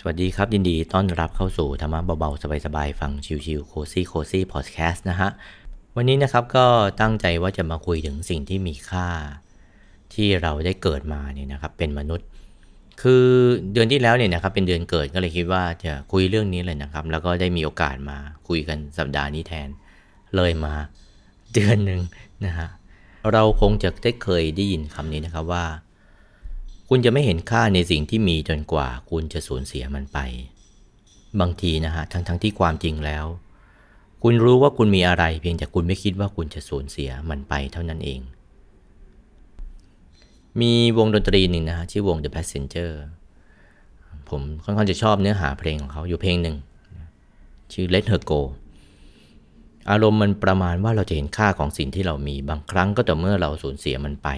สวัสดีครับ ยินดีต้อนรับเข้าสู่ธรรมะเบาๆ สบายๆ ฟังชิวๆโคซี่โคซี่พอดแคสต์นะฮะ วันนี้นะครับก็ตั้งใจว่าจะมาคุยถึงสิ่งที่มีค่า ที่เราได้เกิดมาเนี่ยนะครับเป็นมนุษย์ คือเดือนที่แล้วเนี่ยนะครับเป็นเดือนเกิดก็เลยคิดว่าจะคุยเรื่องนี้เลยนะครับ แล้วก็ได้มีโอกาสมาคุยกันสัปดาห์นี้แทน เลยมาเดือนหนึ่งนะฮะเราคงจะได้เคยได้ยินคำนี้นะครับว่า คุณจะไม่เห็นค่าในสิ่งที่มีจนกว่าคุณจะสูญเสียมันไป บางทีนะฮะทั้งทั้งที่ความจริงแล้ว คุณรู้ว่าคุณมีอะไร เพียงแต่คุณไม่คิดว่าคุณจะสูญเสียมันไปเท่านั้นเอง มีวงดนตรีหนึ่งนะฮะชื่อวง The Passenger ผมค่อนข้างจะชอบเนื้อหาเพลงของเขาอยู่เพลงหนึ่ง ชื่อ Let Her Go อารมณ์มันประมาณว่าเราจะเห็นค่าของสิ่งที่เรามีบางครั้งก็แต่เมื่อเราสูญเสียมันไป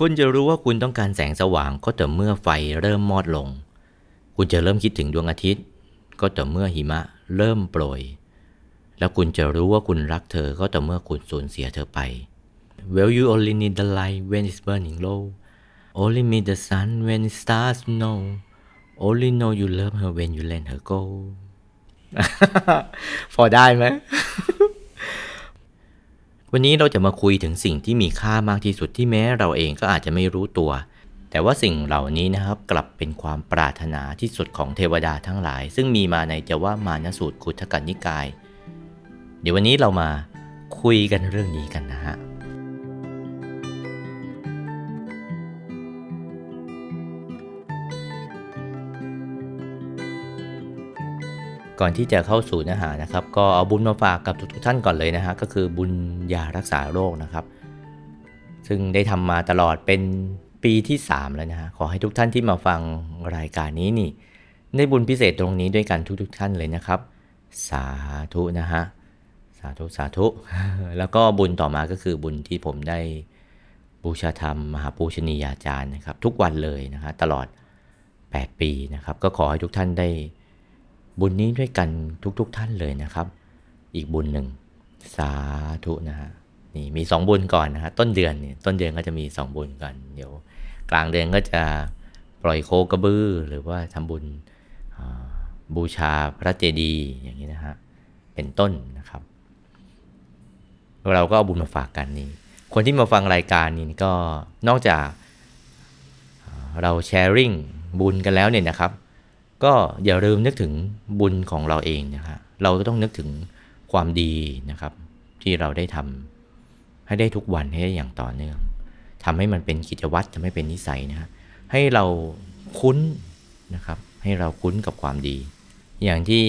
คุณจะรู้ว่าคุณต้องการแสงสว่างก็แต่เมื่อไฟเริ่มมอดลง คุณจะเริ่มคิดถึงดวงอาทิตย์ ก็แต่เมื่อหิมะเริ่มโปรย แล้วคุณจะรู้ว่าคุณรักเธอก็แต่เมื่อคุณสูญเสียเธอไป Well you only need the light when it's burning low Only need the sun when it starts to know Only know you love her when you let her go พอได้ไหม วันนี้เราจะมาคุยถึงสิ่งที่มีค่ามากที่สุดที่แม้เราเองก็อาจจะไม่รู้ตัว แต่ว่าสิ่งเหล่านี้นะครับกลับเป็นความปรารถนาที่สุดของเทวดาทั้งหลาย ซึ่งมีมาในจว่ามานสูตรคุถกันนิกาย เดี๋ยววันนี้เรามาคุยกันเรื่องนี้กันนะฮะ ก่อนที่จะเข้าสู่เนื้อหานะครับ ก็เอาบุญมาฝากกับทุกท่านก่อนเลยนะฮะก็คือบุญยารักษาโรคนะครับ ซึ่งได้ทำมาตลอดเป็นปีที่ 3 แล้วนะฮะขอให้ทุกท่านที่มาฟังรายการนี้นี่ได้บุญพิเศษตรงนี้ด้วยกันทุกๆท่านเลยนะครับ สาธุนะฮะสาธุสาธุ แล้วก็บุญต่อมาก็คือบุญที่ผมได้บูชาธรรมมหาปูชนียาจารย์นะครับ ทุกวันเลยนะฮะตลอด 8 ปีนะครับ ก็ขอให้ทุกท่านได้ บุญนี้ด้วยกันทุกๆทท่านเลยนะครับ อีกบุญหนึ่งสาธุนะฮะนี่มีสองบุญก่อนนะฮะต้นเดือนเนี่ยต้นเดือนก็จะมีสองบุญก่อนเดี๋ยว กลางเดือนก็จะปล่อยโคกระบือหรือว่าทำบุญบูชาพระเจดีย์อย่างนี้นะฮะเป็นต้นนะครับ เราก็เอาบุญมาฝากกันนี่คนที่มาฟังรายการนี้ก็นอกจากเราแชร์ริ่งบุญกันแล้วเนี่ยนะครับ ก็อย่าลืมนึกถึงบุญของเราเองนะครับเราต้องนึกถึงความดีนะครับ ที่เราได้ทำให้ได้ทุกวันให้ได้อย่างต่อเนื่องทำให้มันเป็นกิจวัตรทำให้เป็นนิสัยนะฮะให้เราคุ้นนะครับ ให้เราคุ้นกับความดี อย่างที่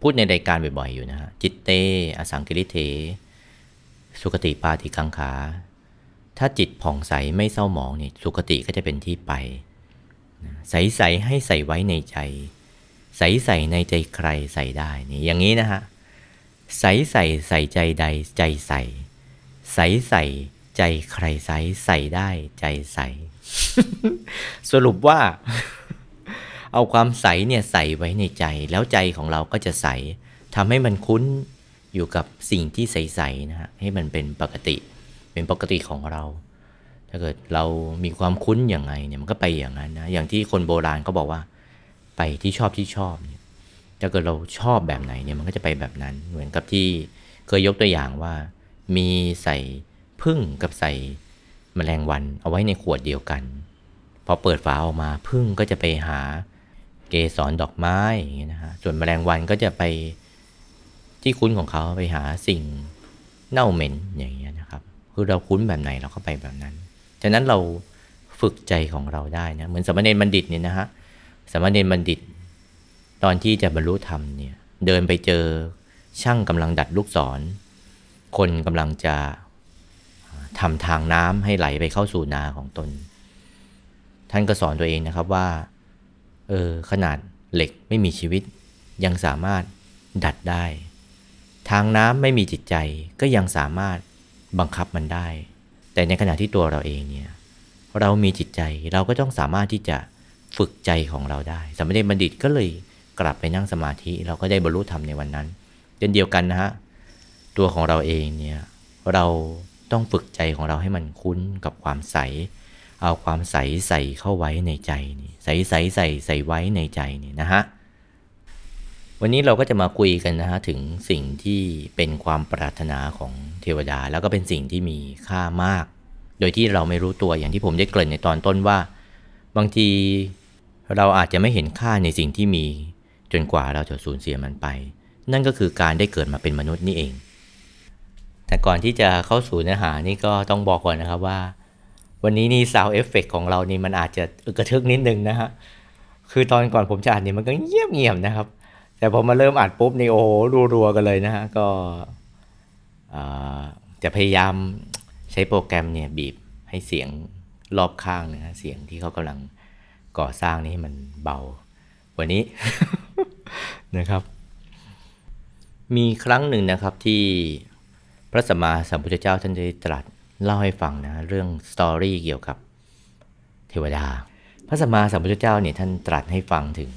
พูดในรายการบ่อยๆอยู่นะฮะจิตเตอสังกิริเท สุขติปาติกังขา ถ้าจิตผ่องใสไม่เศร้าหมองเนี่ยสุขติก็จะเป็นที่ไป ใส่ใส่ให้ใส่ไว้ในใจ ใส่ใส่ในใจใครใส่ได้นี่อย่างนี้นะฮะใส่ใส่ใส่ใจใดใจใส่ ใส่ใส่ใจใครใส่ใส่ได้ใจใส่ สรุปว่า เอาความใสเนี่ยใส่ไว้ในใจ แล้วใจของเราก็จะใสทำให้มันคุ้นอยู่กับสิ่งที่ใสๆนะฮะให้มันเป็นปกติ เป็นปกติของเรา ถ้าเกิดเรามีความคุ้นอย่างไงเนี่ยมันก็ไปอย่างนั้นนะ อย่างที่คนโบราณเขาบอกว่า ไปที่ชอบที่ชอบเนี่ยถ้าเกิดเราชอบแบบไหนเนี่ยมันก็จะไปแบบนั้น เหมือนกับที่เคยยกตัวอย่างว่า มีใส่พึ่งกับใส่แมลงวันเอาไว้ในขวดเดียวกัน พอเปิดฝาออกมาพึ่งก็จะไปหาเกสรดอกไม้อย่างเงี้ยนะฮะส่วนแมลงวันก็จะไปที่คุ้นของเขาไปหาสิ่งเน่าเหม็นอย่างเงี้ยนะครับ คือเราคุ้นแบบไหนเราก็ไปแบบนั้น ฉะนั้นเราฝึกใจของเราได้นะเหมือนสมณเณรบัณฑิตเนี่ยนะฮะสมณเณรบัณฑิต ตอนที่จะบรรลุธรรมเนี่ยเดินไปเจอช่างกำลังดัดลูกศร คนกำลังจะทำทางน้ำให้ไหลไปเข้าสู่นาของตน ท่านก็สอนตัวเองนะครับว่าเออขนาดเหล็กไม่มีชีวิต ยังสามารถดัดได้ ทางน้ำไม่มีจิตใจก็ยังสามารถบังคับมันได้ แต่ในขณะที่ตัวเราเองเนี่ย เรามีจิตใจเราก็ต้องสามารถที่จะฝึกใจของเราได้ สมเด็จบัณฑิตก็เลยกลับไปนั่งสมาธิเราก็ได้บรรลุธรรมในวันนั้นเช่นเดียวกันนะฮะตัวของเราเองเนี่ยเราต้องฝึกใจของเราให้มันคุ้นกับความใส เอาความใสใส่เข้าไว้ในใจนี่ใสใสใส่ใส่ไว้ในใจนี่นะฮะ วันนี้เราก็จะมาคุยกันนะฮะถึงสิ่งที่เป็นความปรารถนาของเทวดา แล้วก็เป็นสิ่งที่มีค่ามาก โดยที่เราไม่รู้ตัวอย่างที่ผมได้เกริ่นในตอนต้นว่า บางทีเราอาจจะไม่เห็นค่าในสิ่งที่มีจนกว่าเราจะสูญเสียมันไป นั่นก็คือการได้เกิดมาเป็นมนุษย์นี่เอง แต่ก่อนที่จะเข้าสู่เนื้อหานี่ก็ต้องบอกก่อนนะครับว่า วันนี้นี่ซาวเอฟเฟกของเรานี่มันอาจจะอึกระทึกนิดนึงนะฮะคือตอนก่อนผมจะอ่านนี่มันก็เงียบเงียบนะครับ แต่พอมาเริ่มอ่านปุ๊บนี่โอ้โหรัวๆกันเลยนะฮะก็จะพยายามใช้โปรแกรมเนี่ยบีบให้เสียงรอบข้างนะเสียงที่เขากำลังก่อสร้างนี่ให้มันเบากว่านี้นะครับ มีครั้งหนึ่งนะครับที่พระสัมมาสัมพุทธเจ้าท่านได้ตรัสเล่าให้ฟังนะเรื่องสตอรี่เกี่ยวกับเทวดา พระสัมมาสัมพุทธเจ้าเนี่ยท่านตรัสให้ฟังถึง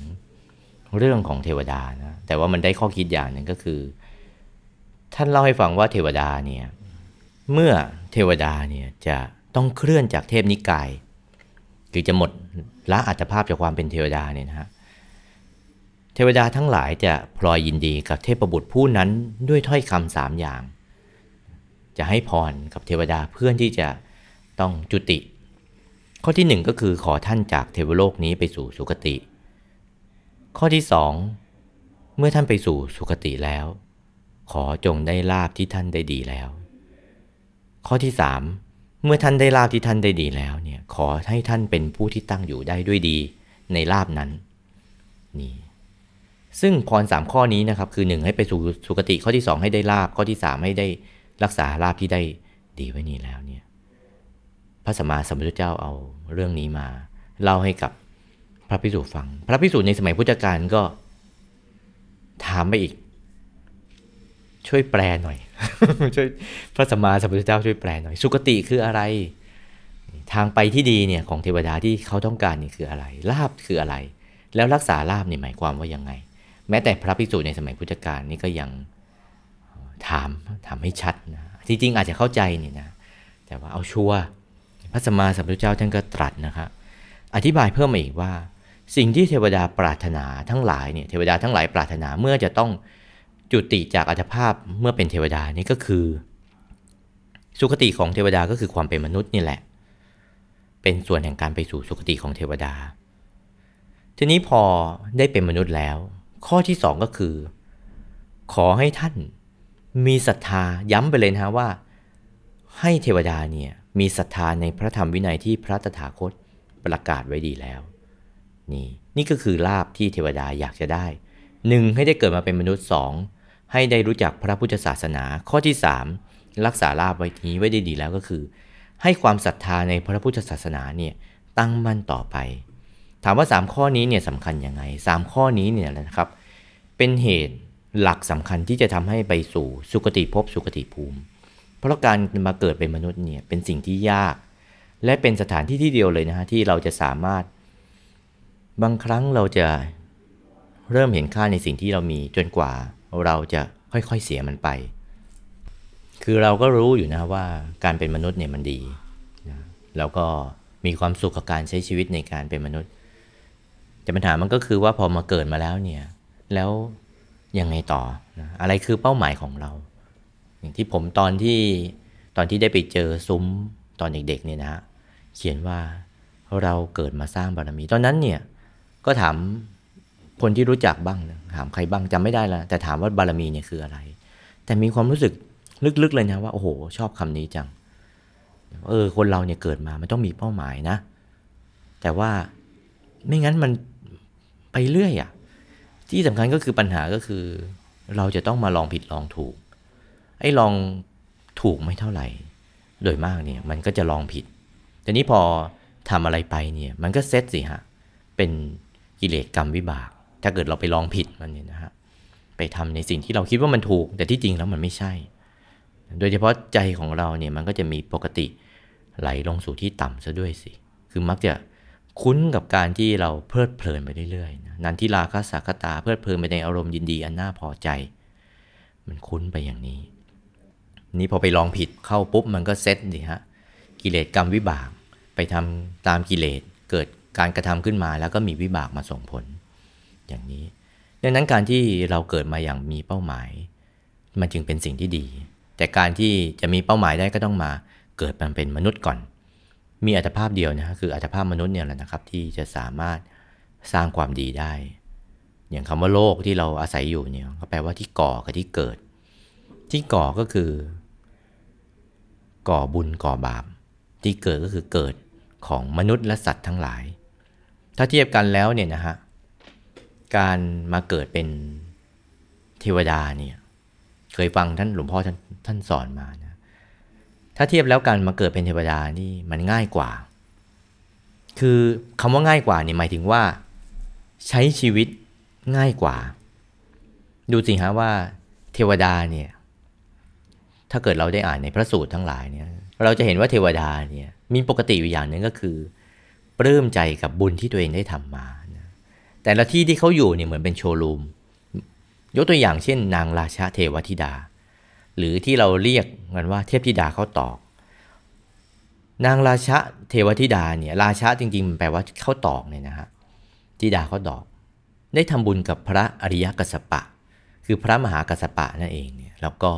เรื่องของเทวดานะแต่ว่ามันได้ข้อคิดอย่างหนึ่งก็คือ ท่านเล่าให้ฟังว่าเทวดาเนี่ยเมื่อเทวดาเนี่ยจะต้องเคลื่อนจากเทพนิกาย คือจะหมดละอัตภาพจากความเป็นเทวดาเนี่ยนะฮะเทวดาทั้งหลายจะพลอยยินดีกับเทพบุตรผู้นั้นด้วยถ้อยคำสามอย่าง จะให้พรกับเทวดาเพื่อนที่จะต้องจุติ ข้อที่หนึ่งก็คือขอท่านจากเทวโลกนี้ไปสู่สุคติ ข้อที่สองเมื่อท่านไปสู่สุคติแล้ว ขอจงได้ลาบที่ท่านได้ดีแล้ว ข้อที่สามเมื่อท่านได้ลาบที่ท่านได้ดีแล้วเนี่ยขอให้ท่านเป็นผู้ที่ตั้งอยู่ได้ด้วยดีในลาบนั้นนี่ซึ่งพรสามข้อนี้นะครับคือ 1 ให้ไปสู่สุคติข้อที่ 2 ให้ได้ลาบข้อที่ 3 ให้ได้รักษาลาบที่ได้ดีไว้นี้แล้วเนี่ยพระสัมมาสัมพุทธเจ้าเอาเรื่องนี้มา เล่าให้กับ ระพิสุฟัง พระพิสุในสมัยพุทธกาลก็ ถามไปอีก ช่วยแปลหน่อย ช่วยพระสัมมาสัมพุทธเจ้าช่วยแปลหน่อย สุคติคืออะไร ทางไปที่ดีเนี่ยของเทวดาที่เขาต้องการนี่คืออะไร ลาบคืออะไร แล้วรักษาลาบนี่หมายความว่ายังไง แม้แต่พระภิกษุในสมัยพุทธกาลนี่ก็ยังถามถามให้ชัดนะจริงๆอาจจะเข้าใจนี่นะ แต่ว่าเอาชัวพระสัมมาสัมพุทธเจ้าท่านก็ตรัสนะครับอธิบายเพิ่มมาอีกว่า สิ่งที่เทวดาปรารถนาทั้งหลายเนี่ยเทวดาทั้งหลายปรารถนาเมื่อจะต้องจุติจากอัตภาพเมื่อเป็นเทวดานี่ก็คือ สุคติของเทวดาก็คือความเป็นมนุษย์นี่แหละ เป็นส่วนแห่งการไปสู่สุคติของเทวดา ทีนี้พอได้เป็นมนุษย์แล้ว ข้อที่สองก็คือ ขอให้ท่านมีศรัทธาย้ำไปเลยนะว่า ให้เทวดาเนี่ยมีศรัทธาในพระธรรมวินัยที่พระตถาคตประกาศไว้ดีแล้ว นี่นี่ก็คือลาบที่เทวดาอยากจะได้หนึ่งให้ได้เกิดมาเป็นมนุษย์สองให้ได้รู้จักพระพุทธศาสนา ข้อที่ 3 รักษาลาบไว้นี้ไว้ได้ดีแล้วก็คือ ให้ความศรัทธาในพระพุทธศาสนาเนี่ยตั้งมั่นต่อไป ถามว่า 3 ข้อนี้เนี่ยสำคัญยังไง 3 ข้อนี้เนี่ยนะครับ เป็นเหตุหลักสำคัญที่จะทำให้ไปสู่สุคติภพสุคติภูมิ เพราะการมาเกิดเป็นมนุษย์เนี่ยเป็นสิ่งที่ยาก และเป็นสถานที่ที่เดียวเลยนะฮะที่เราจะสามารถ บางครั้งเราจะเริ่มเห็นค่าในสิ่งที่เรามีจนกว่าเราจะค่อยๆเสียมันไป คือเราก็รู้อยู่นะว่าการเป็นมนุษย์เนี่ยมันดีนะแล้วก็มีความสุขกับการใช้ชีวิตในการเป็นมนุษย์ แต่ปัญหามันก็คือว่าพอมาเกิดมาแล้วเนี่ย แล้วยังไงต่อนะอะไรคือเป้าหมายของเรา อย่างที่ผมตอนที่ตอนที่ได้ไปเจอซุ้มตอนเด็กๆเนี่ยนะเขียนว่าเราเกิดมาสร้างบารมี ตอนนั้นเนี่ย ก็ถามคนที่รู้จักบ้างถามใครบ้างจำไม่ได้ล้วแต่ถามว่าบารมีเนี่ยคืออะไร แต่มีความรู้สึกลึกๆเลยนะว่าโอ้โห ชอบคำนี้จัง เออ คนเราเนี่ยเกิดมามันต้องมีเป้าหมายนะ แต่ว่าไม่งั้นมันไปเรื่อยอะ่ะ ที่สำคัญก็คือปัญหาก็คือ เราจะต้องมาลองผิดลองถูก ไอ้ลองถูกไม่เท่าไหร่ โดยมากเนี่ย มันก็จะลองผิด แต่นี้พอทำอะไรไปเนี่ย มันก็เซตสิฮะ เป็น กิเลสกรรมวิบาก ถ้าเกิดเราไปลองผิดมันเนี่ยนะฮะไปทำในสิ่งที่เราคิดว่ามันถูก แต่ที่จริงแล้วมันไม่ใช่ โดยเฉพาะใจของเราเนี่ยมันก็จะมีปกติไหลลงสู่ที่ต่ำซะด้วยสิ คือมักจะคุ้นกับการที่เราเพลิดเพลินไปเรื่อยๆ นันทิลาคาสากตาเพลิดเพลินไปในอารมณ์ยินดีอันน่าพอใจ มันคุ้นไปอย่างนี้ นี่พอไปลองผิดเข้าปุ๊บมันก็เซ็ตดิฮะ กิเลสกรรมวิบาก ไปทำตามกิเลสเกิด การกระทำขึ้นมาแล้วก็มีวิบากมาส่งผล อย่างนี้ ดังนั้นการที่เราเกิดมาอย่างมีเป้าหมาย มันจึงเป็นสิ่งที่ดี แต่การที่จะมีเป้าหมายได้ก็ต้องมาเกิดมันเป็นมนุษย์ก่อน มีอัตภาพเดียวนะคืออัตภาพมนุษย์เนี่ยแหละนะครับ ที่จะสามารถสร้างความดีได้ อย่างคำว่าโลกที่เราอาศัยอยู่เนี่ยก็แปลว่าที่ก่อกับที่เกิด ที่ก่อก็คือ ก่อบุญก่อบาป ที่เกิดก็คือเกิดของมนุษย์และสัตว์ทั้งหลาย ถ้าเทียบกันแล้วเนี่ยนะฮะการมาเกิดเป็นเทวดาเนี่ยเคยฟังท่านหลวงพ่อท่านท่านสอนมานะถ้าเทียบแล้วการมาเกิดเป็นเทวดานี่มันง่ายกว่า คือคำว่าง่ายกว่านี่หมายถึงว่า ใช้ชีวิตง่ายกว่า ดูสิฮะว่าเทวดาเนี่ยถ้าเกิดเราได้อ่านในพระสูตรทั้งหลายเนี่ยเราจะเห็นว่าเทวดาเนี่ยมีปกติอยู่อย่างหนึ่งก็คือ ปลื้มใจกับบุญที่ตัวเองได้ทำมานะแต่ละที่ที่เขาอยู่เนี่ยเหมือนเป็นโชว์รูม ยกตัวอย่างเช่น นางราชาเทวธิดา หรือที่เราเรียกกันว่าเทพธิดาเขาตอก นางราชาเทวธิดาเนี่ยราชาจริงๆมันแปลว่าเขาตอกเนี่ยนะฮะธิดาเขาตอก ได้ทำบุญกับพระอริยกัสสปะ คือพระมหากัสสปะนั่นเองเนี่ยแล้วก็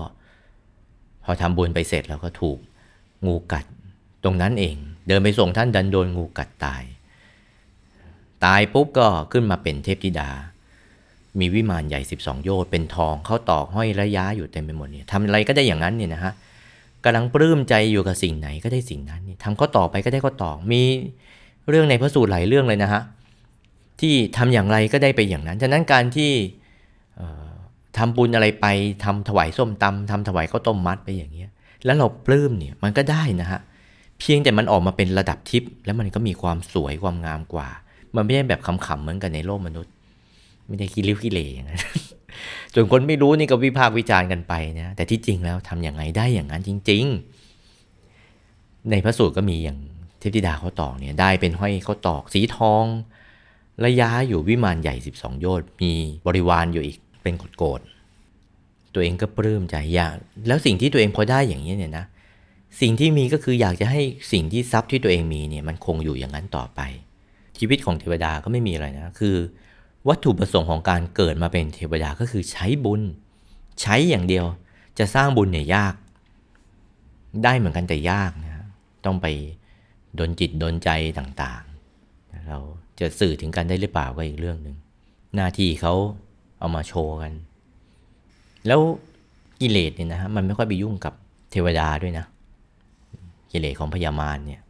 พอทำบุญไปเสร็จแล้วก็ถูกงูกัดตรงนั้นเอง เดินไปส่งท่านดันโดนงูกัดตาย ตายปุ๊บก็ขึ้นมาเป็นเทพธิดา มีวิมานใหญ่ 12 โยชน์เป็นทองเข้าตอกห้อยระยะอยู่เต็มไปหมดเนี่ยทำอะไรก็ได้อย่างนั้นเนี่ยนะฮะกำลังปลื้มใจอยู่กับสิ่งไหนก็ได้สิ่งนั้นทำข้อต่อไปก็ได้ข้อต่อมีเรื่องในพระสูตรหลายเรื่องเลยนะฮะที่ทำอย่างไรก็ได้ไปอย่างนั้น ฉะนั้นการที่ทำบุญอะไรไปทำถวายส้มตำทำถวายข้าวต้มมัดไปอย่างเงี้ย แล้วเราปลื้มเนี่ยมันก็ได้นะฮะ เพียงแต่มันออกมาเป็นระดับทิพย์แล้วมันก็มีความสวยความงามกว่า มันไม่ใช่แบบขำๆเหมือนกันในโลกมนุษย์ ไม่ได้คิริ้วคิเลอย่างนั้นจนคนไม่รู้นี่ก็วิพากษ์วิจารณ์กันไปนะแต่ที่จริงแล้วทํำยังไงได้อย่างนั้นจริง ๆ ในพระสูตรก็มีอย่างเทพธิดาเขาตอกเนี่ยได้เป็นห้อยเขาตอกสีทอง ระยะอยู่วิมานใหญ่ 12 โยชน์มีบริวารอยู่อีกเป็นโกดตัวเองก็ปลื้มใจอยากแล้วสิ่งที่ตัวเองพอได้อย่างนี้เนี่ยนะ สิ่งที่มีก็คืออยากจะให้สิ่งที่ทรัพย์ที่ตัวเองมีเนี่ยมันคงอยู่อย่างนั้นต่อไป ชีวิตของเทวดาก็ไม่มีอะไรนะ คือ วัตถุประสงค์ของการเกิดมาเป็นเทวดาก็คือใช้บุญ ใช้อย่างเดียวจะสร้างบุญเนี่ยยาก ได้เหมือนกันแต่ยากนะต้องไปดนจิตดนใจต่างๆ เราจะสื่อถึงกันได้หรือเปล่าก็อีกเรื่องหนึ่งหน้าที่เขาเอามาโชว์กัน แล้วกิเลสเนี่ยนะฮะมันไม่ค่อยไปยุ่งกับเทวดาด้วยนะ กิเลสของพญามารเนี่ย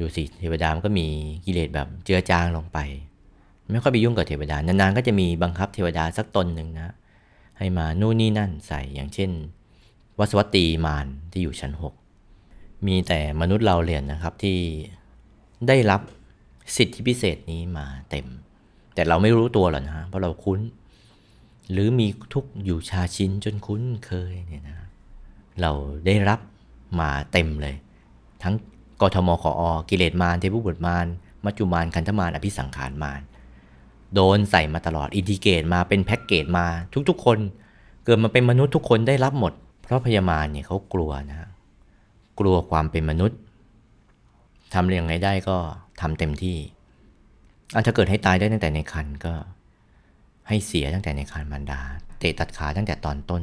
ดูสิเทวดามันก็มีกิเลสแบบเจือจางลงไป ไม่ค่อยไปยุ่งกับเทวดานานๆก็จะมีบังคับเทวดาสักตนหนึ่งนะ ให้มานู่นนี่นั่นใส่อย่างเช่นวสวัตีมารที่อยู่ชั้น 6 มีแต่มนุษย์เราเรียนนะครับที่ได้รับสิทธิพิเศษนี้มาเต็ม แต่เราไม่รู้ตัวหรอกนะเพราะเราคุ้น หรือมีทุกอยู่ชาชินจนคุ้นเคยเนี่ยนะเราได้รับ มาเต็มเลย ทั้งกทมขออกิเลสมารเทพุบุตรมารมัจจุมารคันธมารอภิสังขารมารโดนใส่มาตลอดอินทิเกตมาเป็นแพ็กเกจมาทุกๆ คน เกิดมาเป็นมนุษย์ทุกคนได้รับหมด เพราะพยามารเนี่ยเขากลัวนะ กลัวความเป็นมนุษย์ทำเรื่องไงได้ก็ทำเต็มที่อถ้าเกิดให้ตายได้ตั้งแต่ในคันก็ให้เสียตั้งแต่ในคันมารดา เตะตัดขาตั้งแต่ตอนต้น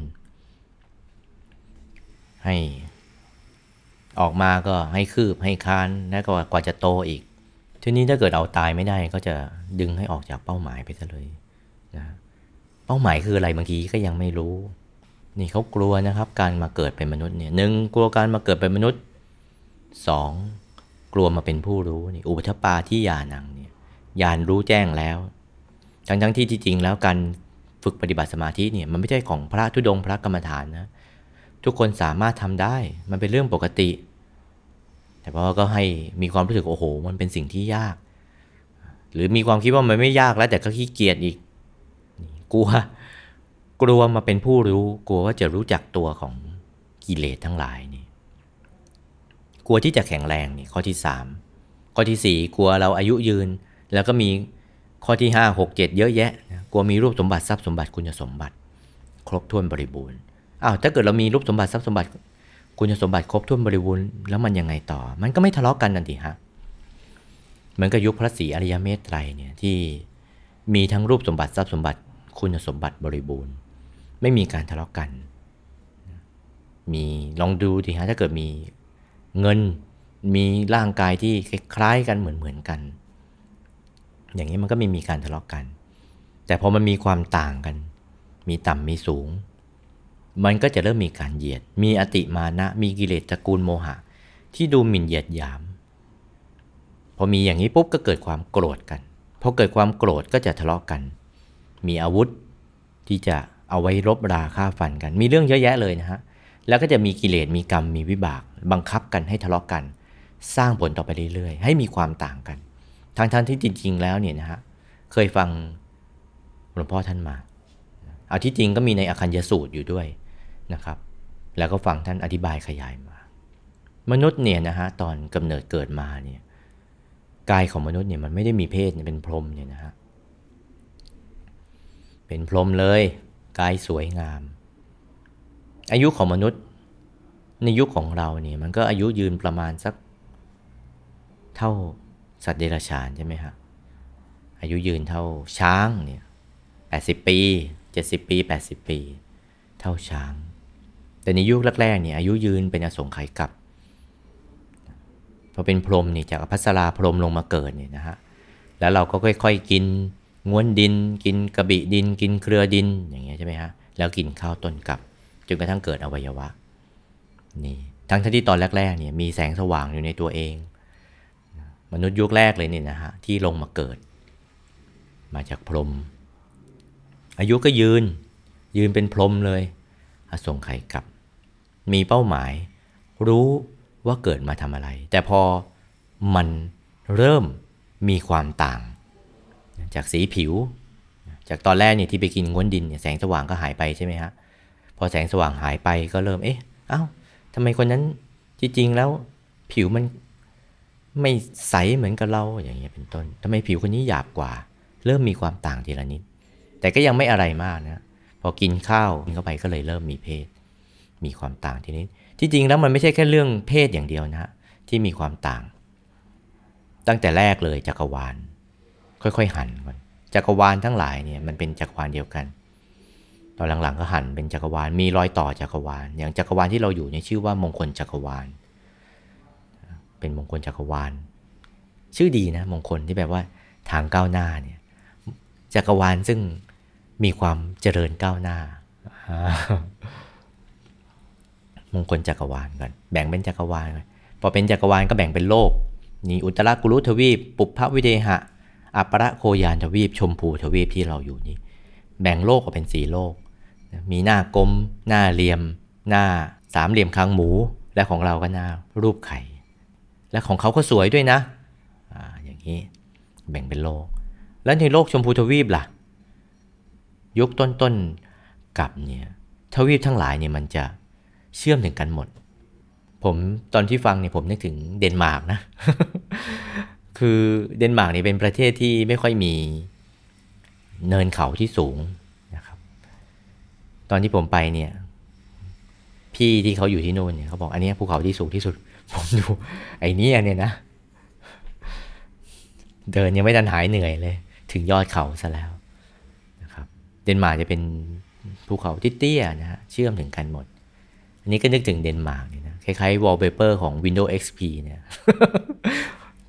ให้ ออกมาก็ให้คืบให้คานแล้วก็กว่าจะโตอีก ทีนี้ถ้าเกิดเอาตายไม่ได้ก็จะดึงให้ออกจากเป้าหมายไปซะเลยนะเป้าหมายคืออะไรบางทีก็ยังไม่รู้ นี่เขากลัวนะครับ การมาเกิดเป็นมนุษย์เนี่ยหนึ่งกลัวการมาเกิดเป็นมนุษย์สองกลัวมาเป็นผู้รู้นี่อุปชปาที่ยานังเนี่ยยานรู้แจ้งแล้ว ทั้งทั้งที่จริงแล้วการฝึกปฏิบัติสมาธิเนี่ยมันไม่ใช่ของพระทุดงพระกรรมฐานนะ ทุกคนสามารถทำได้ มันเป็นเรื่องปกติ แต่พ่อก็ให้มีความรู้สึกโอ้โห มันเป็นสิ่งที่ยาก หรือมีความคิดว่ามันไม่ยากแล้วแต่ก็ขี้เกียจอีก กลัว กลัวมาเป็นผู้รู้ กลัวว่าจะรู้จักตัวของกิเลสทั้งหลายนี่ กลัวที่จะแข็งแรงนี่ข้อที่สามข้อที่สี่กลัวเราอายุยืน แล้วก็มีข้อที่ห้าหกเจ็ดเยอะแยะ กลัวมีรูปสมบัติทรัพย์สมบัติคุณสมบัติ ครบถ้วนบริบูรณ์ อ้าวถ้าเกิดเรามีรูปสมบัติทรัพย์สมบัติ คุณสมบัติครบถ้วนบริบูรณ์แล้วมันยังไงต่อ มันก็ไม่ทะเลาะกกันนั่นดิฮะเหมือนกับยุคพระศรีอริยเมตไตรเนี่ยที่มีทั้งรูปสมบัติทรัพย์สมบัติ คุณสมบัติบริบูรณ์ ไม่มีการทะเลาะกกัน มีลองดูดิฮะถ้าเกิดมีเงินมีร่างกายที่คล้ายกันเหมือนเหมือนกัน อย่างนี้มันก็ไม่มีการทะเลาะกกัน แต่พอมันมีความต่างกัน มีต่ำมีสูง มันก็จะเริ่มมีการเหยียด มีอติมานะ มีกิเลสตระกูลโมหะ ที่ดูหมิ่นเหยียดหยาม พอมีอย่างนี้ปุ๊บก็เกิดความโกรธกัน พอเกิดความโกรธก็จะทะเลาะกัน มีอาวุธที่จะเอาไว้รบราฆ่าฟันกัน มีเรื่องเยอะแยะเลยนะฮะ แล้วก็จะมีกิเลส มีกรรม มีวิบาก บังคับกันให้ทะเลาะกัน สร้างผลต่อไปเรื่อยๆ ให้มีความต่างกันทั้งท่านที่จริง ๆ แล้วเนี่ยนะฮะ เคยฟังหลวงพ่อท่านมา เอาที่จริงก็มีในอคัญญสูตรอยู่ด้วย นะครับ แล้วก็ฟังท่านอธิบายขยายมา มนุษย์เนี่ยนะฮะตอนกำเนิดเกิดมาเนี่ยกายของมนุษย์เนี่ยมันไม่ได้มีเพศเป็นพรหมเนี่ยนะฮะเป็นพรหมเลยกายสวยงาม อายุของมนุษย์ในยุคของเราเนี่ยมันก็อายุยืนประมาณสักเท่าสัตว์เดรัจฉานใช่ไหมฮะอายุยืนเท่าช้างเนี่ยแปดสิบปีเจ็ดสิบปีแปดสิบปี เท่าช้าง แต่ในยุคแรกๆเนี่ยอายุยืนเป็นอสงไขยกับพอเป็นพรหมนี่จากพัสราพรหมลงมาเกิดเนี่ยนะฮะแล้วเราก็ค่อยๆกินง้วนดิน กินกระบิดิน กินเครือดินอย่างเงี้ยใช่ไหมฮะแล้วกินข้าวต้นกับจนกระทั่งเกิดอวัยวะนี่ทั้งที่ตอนแรกๆเนี่ยมีแสงสว่างอยู่ในตัวเอง มนุษย์ยุคแรกเลยเนี่ยนะฮะที่ลงมาเกิด มาจากพรหมอายุก็ยืนยืนเป็นพรหมเลยอสงไขยกับ มีเป้าหมาย รู้ว่าเกิดมาทำอะไร แต่พอมันเริ่มมีความต่าง จากสีผิว จากตอนแรกเนี่ยที่ไปกินง้วนดินเนี่ยแสงสว่างก็หายไปใช่ไหมฮะพอแสงสว่างหายไปก็เริ่มเอ๊ะเอา้าทำไมคนนั้นจริงๆแล้วผิวมันไม่ใสเหมือนกับเราอย่างเงี้ยเป็นต้นทำไมผิวคนนี้หยาบกว่า เริ่มมีความต่างทีละนิด แต่ก็ยังไม่อะไรมากนะ พอกินข้าวกินเข้าไปก็เลยเริ่มมีเพศ มีความต่างทีนี้ ที่จริงแล้วมันไม่ใช่แค่เรื่องเพศอย่างเดียวนะที่มีความต่าง ตั้งแต่แรกเลยจักรวาล ค่อยๆหันก่อนจักรวาลทั้งหลายเนี่ยมันเป็นจักรวาลเดียวกันตอนหลังๆก็หันเป็นจักรวาลมีรอยต่อจักรวาล อย่างจักรวาลที่เราอยู่เนี่ยชื่อว่ามงคลจักรวาล เป็นมงคลจักรวาล ชื่อดีนะมงคลที่แบบว่าทางก้าวหน้าเนี่ยจักรวาลซึ่งมีความเจริญก้าวหน้า มงคลจักรวาลกันแบ่งเป็นจักรวาลพอเป็นจักรวาลก็แบ่งเป็นโลกนี่อุตรากุลุทวีป ปุพพวิเดหะ อัประโคยานทวีป ชมพูทวีปที่เราอยู่นี่แบ่งโลกออกเป็นสีโลก มีหน้ากลม หน้าเหลี่ยม หน้าสามเหลี่ยมคางหมู และของเราก็หน้ารูปไข่ และของเขาก็สวยด้วยนะออย่างนี้แบ่งเป็นโลก แล้วในโลกชมพูทวีปล่ะ ยุคต้นๆกับเนี่ยทวีปทั้งหลายเนี่ยมันจะ เชื่อมถึงกันหมด ผมตอนที่ฟังเนี่ยผมนึกถึงเดนมาร์กนะ คือเดนมาร์กเนี่ยเป็นประเทศที่ไม่ค่อยมีเนินเขาที่สูงนะครับ ตอนที่ผมไปเนี่ย พี่ที่เขาอยู่ที่นู่นเนี่ยเขาบอกอันนี้ภูเขาที่สูงที่สุด ผมดูไอ้นี่เนี่ยนะ เดินยังไม่ทันหายเหนื่อยเลย ถึงยอดเขาซะแล้วนะครับ เดนมาร์กจะเป็นภูเขาที่เตี้ยนะฮะเชื่อมถึงกันหมด อันนี้ก็นึกถึงเดนมาร์กนี่นะคล้ายๆ wallpaper ของ Windows XP เนี่ย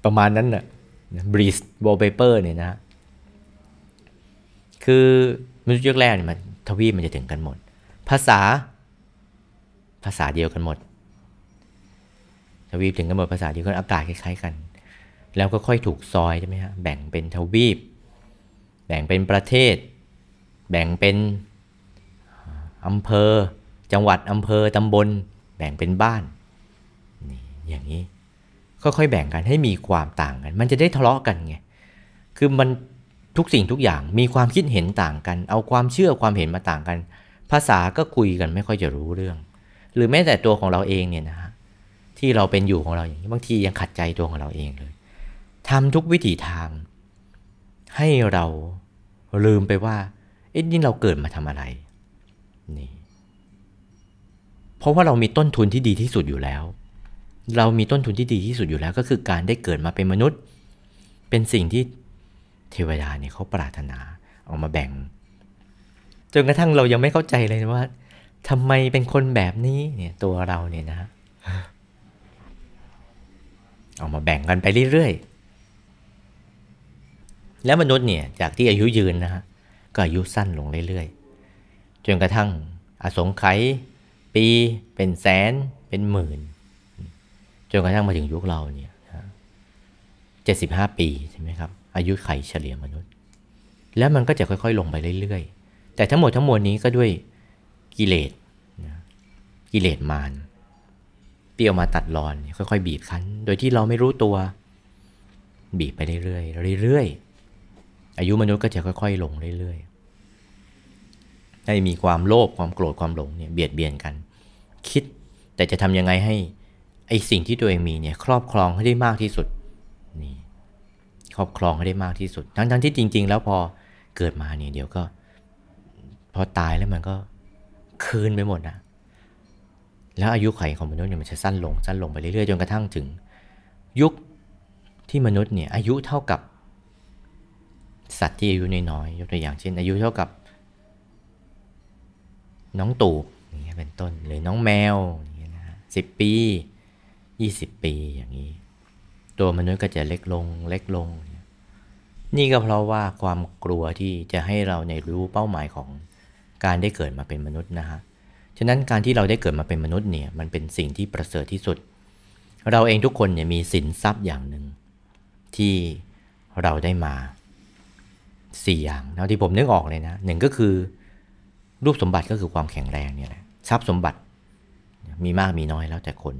ประมาณนั้นน่ะ breeze wallpaper เนี่ยนะ คือมันยุคแรกเนี่ยมันทวีปมันจะถึงกันหมด ภาษา ภาษาเดียวกันหมด ทวีปถึงกันหมดภาษาเดียวกันอากาศคล้ายๆกัน แล้วก็ค่อยถูกซอยใช่ไหมฮะแบ่งเป็นทวีป แบ่งเป็นประเทศ แบ่งเป็นอำเภอ จังหวัดอำเภอตำบล แบ่งเป็นบ้านนี่อย่างนี้ค่อยๆแบ่งกันให้มีความต่างกัน มันจะได้ทะเลาะกันไงคือมันทุกสิ่งทุกอย่างมีความคิดเห็นต่างกัน เอาความเชื่อความเห็นมาต่างกัน ภาษาก็คุยกันไม่ค่อยจะรู้เรื่อง หรือแม้แต่ตัวของเราเองเนี่ยนะฮะที่เราเป็นอยู่ของเราอย่างนี้บางทียังขัดใจตัวของเราเองเลยทำทุกวิถีทาง ให้เราลืมไปว่าเอ๊ะนี่เราเกิดมาทำอะไรนี่ เพราะว่าเรามีต้นทุนที่ดีที่สุดอยู่แล้ว เรามีต้นทุนที่ดีที่สุดอยู่แล้ว ก็คือการได้เกิดมาเป็นมนุษย์ เป็นสิ่งที่เทวดาเนี่ยเขาปรารถนาเอามาแบ่ง จนกระทั่งเรายังไม่เข้าใจเลยว่าทำไมเป็นคนแบบนี้เนี่ยตัวเราเนี่ยนะเอามาแบ่งกันไปเรื่อยๆ แล้วมนุษย์เนี่ยจากที่อายุยืนนะฮะก็อายุสั้นลงเรื่อยๆ จนกระทั่งอสงไขย ปี เป็นแสน เป็นหมื่น จนกระทั่งมาถึงยุคเราเนี่ยเจ็ดสิบห้าปีใช่ไหมครับ อายุไขเฉลี่ยมนุษย์ แล้วมันก็จะค่อยๆ ลงไปเรื่อยๆ แต่ทั้งหมดทั้งมวลนี้ก็ด้วยกิเลสกิเลสมารเปรี้ยวมาตัดรอน ค่อยๆ บีบคั้น โดยที่เราไม่รู้ตัว บีบไปเรื่อยๆเรื่อยๆอายุมนุษย์ก็จะค่อย ๆ ลงเรื่อยๆ ให้มีความโลภความโกรธความหลงเนี่ยเบียดเบียนกัน คิดแต่จะทำยังไงให้ไอสิ่งที่ตัวเองมีเนี่ยครอบครองให้ได้มากที่สุดนี่ครอบครองให้ได้มากที่สุด ทั้งๆที่จริง ๆ แล้วพอเกิดมาเนี่ยเดี๋ยวก็ พอตายแล้วมันก็คืนไปหมดนะแล้วอายุไขของมนุษย์เนี่ยมันจะสั้นลงสั้นลงไปเรื่อยๆจนกระทั่งถึง ยุคที่มนุษย์เนี่ยอายุเท่ากับสัตว์ที่อายุน้อยๆยกตัวอย่างเช่น อายุเท่ากับ น้องตูบอย่างเงี้ยเป็นต้นหรือน้องแมวอย่างเงี้ยนะสิบปียี่สิบปีอย่างนี้ ตัวมนุษย์ก็จะเล็กลงเล็กลง นี่ก็เพราะว่าความกลัวที่จะให้เราในรู้เป้าหมายของการได้เกิดมาเป็นมนุษย์นะฮะฉะนั้นการที่เราได้เกิดมาเป็นมนุษย์เนี่ยมันเป็นสิ่งที่ประเสริฐที่สุด เราเองทุกคนเนี่ยมีสินทรัพย์อย่างหนึ่งที่เราได้มาสี่อย่างนะที่ผมนึกออกเลยนะหนึ่งก็คือ รูปสมบัติก็คือความแข็งแรงเนี่ยแหละทรัพย์สมบัติมีมากมีน้อยแล้วแต่คน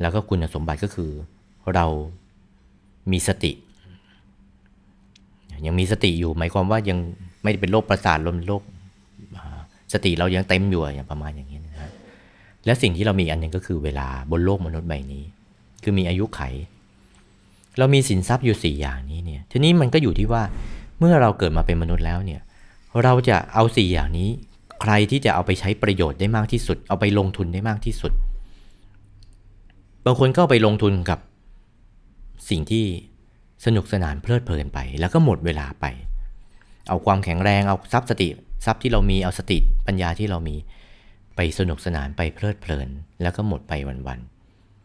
แล้วก็คุณสมบัติก็คือเรามีสติ ยังมีสติอยู่หมายความว่ายังไม่เป็นโรคประสาทลมโรคสติเรายังเต็มอยู่อย่างประมาณอย่างนี้นะฮะและสิ่งที่เรามีอันหนึ่งก็คือเวลาบนโลกมนุษย์ใบนี้ คือมีอายุไข เรามีสินทรัพย์อยู่ 4 อย่างนี้เนี่ยทีนี้มันก็อยู่ที่ว่าเมื่อเราเกิดมาเป็นมนุษย์แล้วเนี่ย เราจะเอา4อย่างนี้ ใครที่จะเอาไปใช้ประโยชน์ได้มากที่สุด เอาไปลงทุนได้มากที่สุด บางคนก็ไปลงทุนกับสิ่งที่สนุกสนานเพลิดเพลินไป แล้วก็หมดเวลาไป เอาความแข็งแรงเอาทรัพย์สติทรัพย์ที่เรามีเอาสติปัญญาที่เรามีไปสนุกสนานไปเพลิดเพลิน แล้วก็หมดไปวัน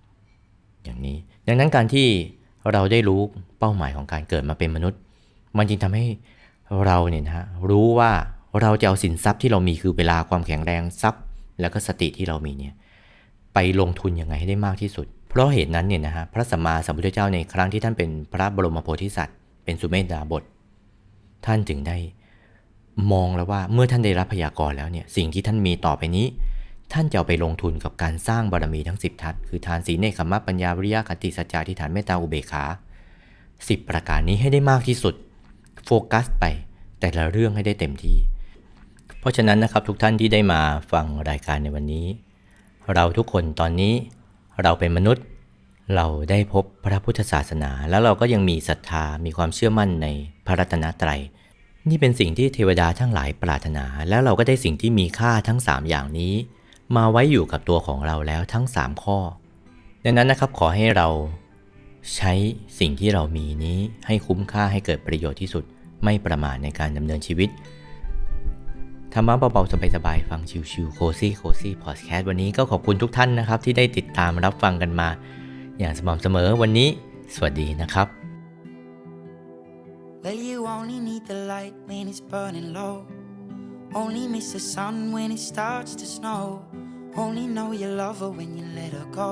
ๆอย่างนี้ ดังนั้นการที่เราได้รู้เป้าหมายของการเกิดมาเป็นมนุษย์ มันจึงทำให้ เราเนี่ยนะรู้ว่าเราจะเอาสินทรัพย์ที่เรามีคือเวลาความแข็งแรงทรัพย์ แล้วก็สติที่เรามีเนี่ยไปลงทุนยังไงให้ได้มากที่สุด เพราะเหตุนั้นเนี่ยนะฮะพระสัมมาสัมพุทธเจ้าในครั้งที่ท่านเป็นพระบรมโพธิสัตว์ เป็นสุเมธดาบท ท่านจึงได้มองแล้วว่าเมื่อท่านได้รับพยากรณ์แล้วเนี่ยสิ่งที่ท่านมีต่อไปนี้ ท่านจะเอาไปลงทุนกับการสร้างบารมีทั้ง 10 ทัศคือทานศีลเนคขมะปัญญาวิริยะขันติสัจจะทิฏฐานเมตตาอุเบกขาสิบประการนี้ให้ได้มากที่สุด โฟกัสไปแต่ละเรื่องให้ได้เต็มที่ เพราะฉะนั้นนะครับทุกท่านที่ได้มาฟังรายการในวันนี้ เราทุกคนตอนนี้เราเป็นมนุษย์เราได้พบพระพุทธศาสนา แล้วเราก็ยังมีศรัทธามีความเชื่อมั่นในพระรัตนตรัย นี่เป็นสิ่งที่เทวดาทั้งหลายปรารถนา แล้วเราก็ได้สิ่งที่มีค่าทั้ง 3 อย่างนี้ มาไว้อยู่กับตัวของเราแล้วทั้ง 3 ข้อ ดังนั้นนะครับขอให้เรา ใช้สิ่งที่เรามีนี้ให้คุ้มค่าให้เกิดประโยชน์ที่สุด ไม่ประมาทในการดำเนินชีวิตธรรมะเบาๆสบายๆฟังชิวๆโคซี่โคซี่พอดแคสต์วันนี้ก็ขอบคุณทุกท่านนะครับ ที่ได้ติดตามรับฟังกันมา อย่างสม่ำเสมอวันนี้ สวัสดีนะครับ Well, you only need the light when it's burning low. Only miss the sun when it starts to snow. Only know you love her when you let her go.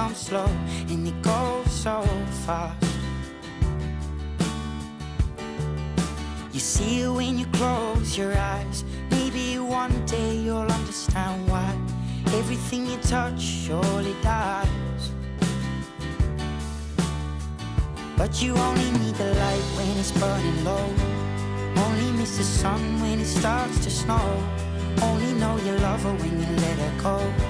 But dreams come slow and it goes so fast. You see it when you close your eyes. Maybe one day you'll understand why everything you touch surely dies. But you only need the light when it's burning low. Only miss the sun when it starts to snow. Only know you love her when you let her go.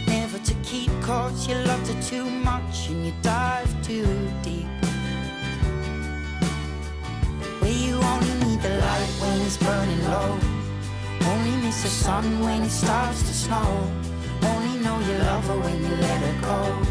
never to keep. Cause you loved her too much and you dive too deep. Where you only need the light when it's burning low. Only miss the sun when it starts to snow. Only know you love her when you let her go.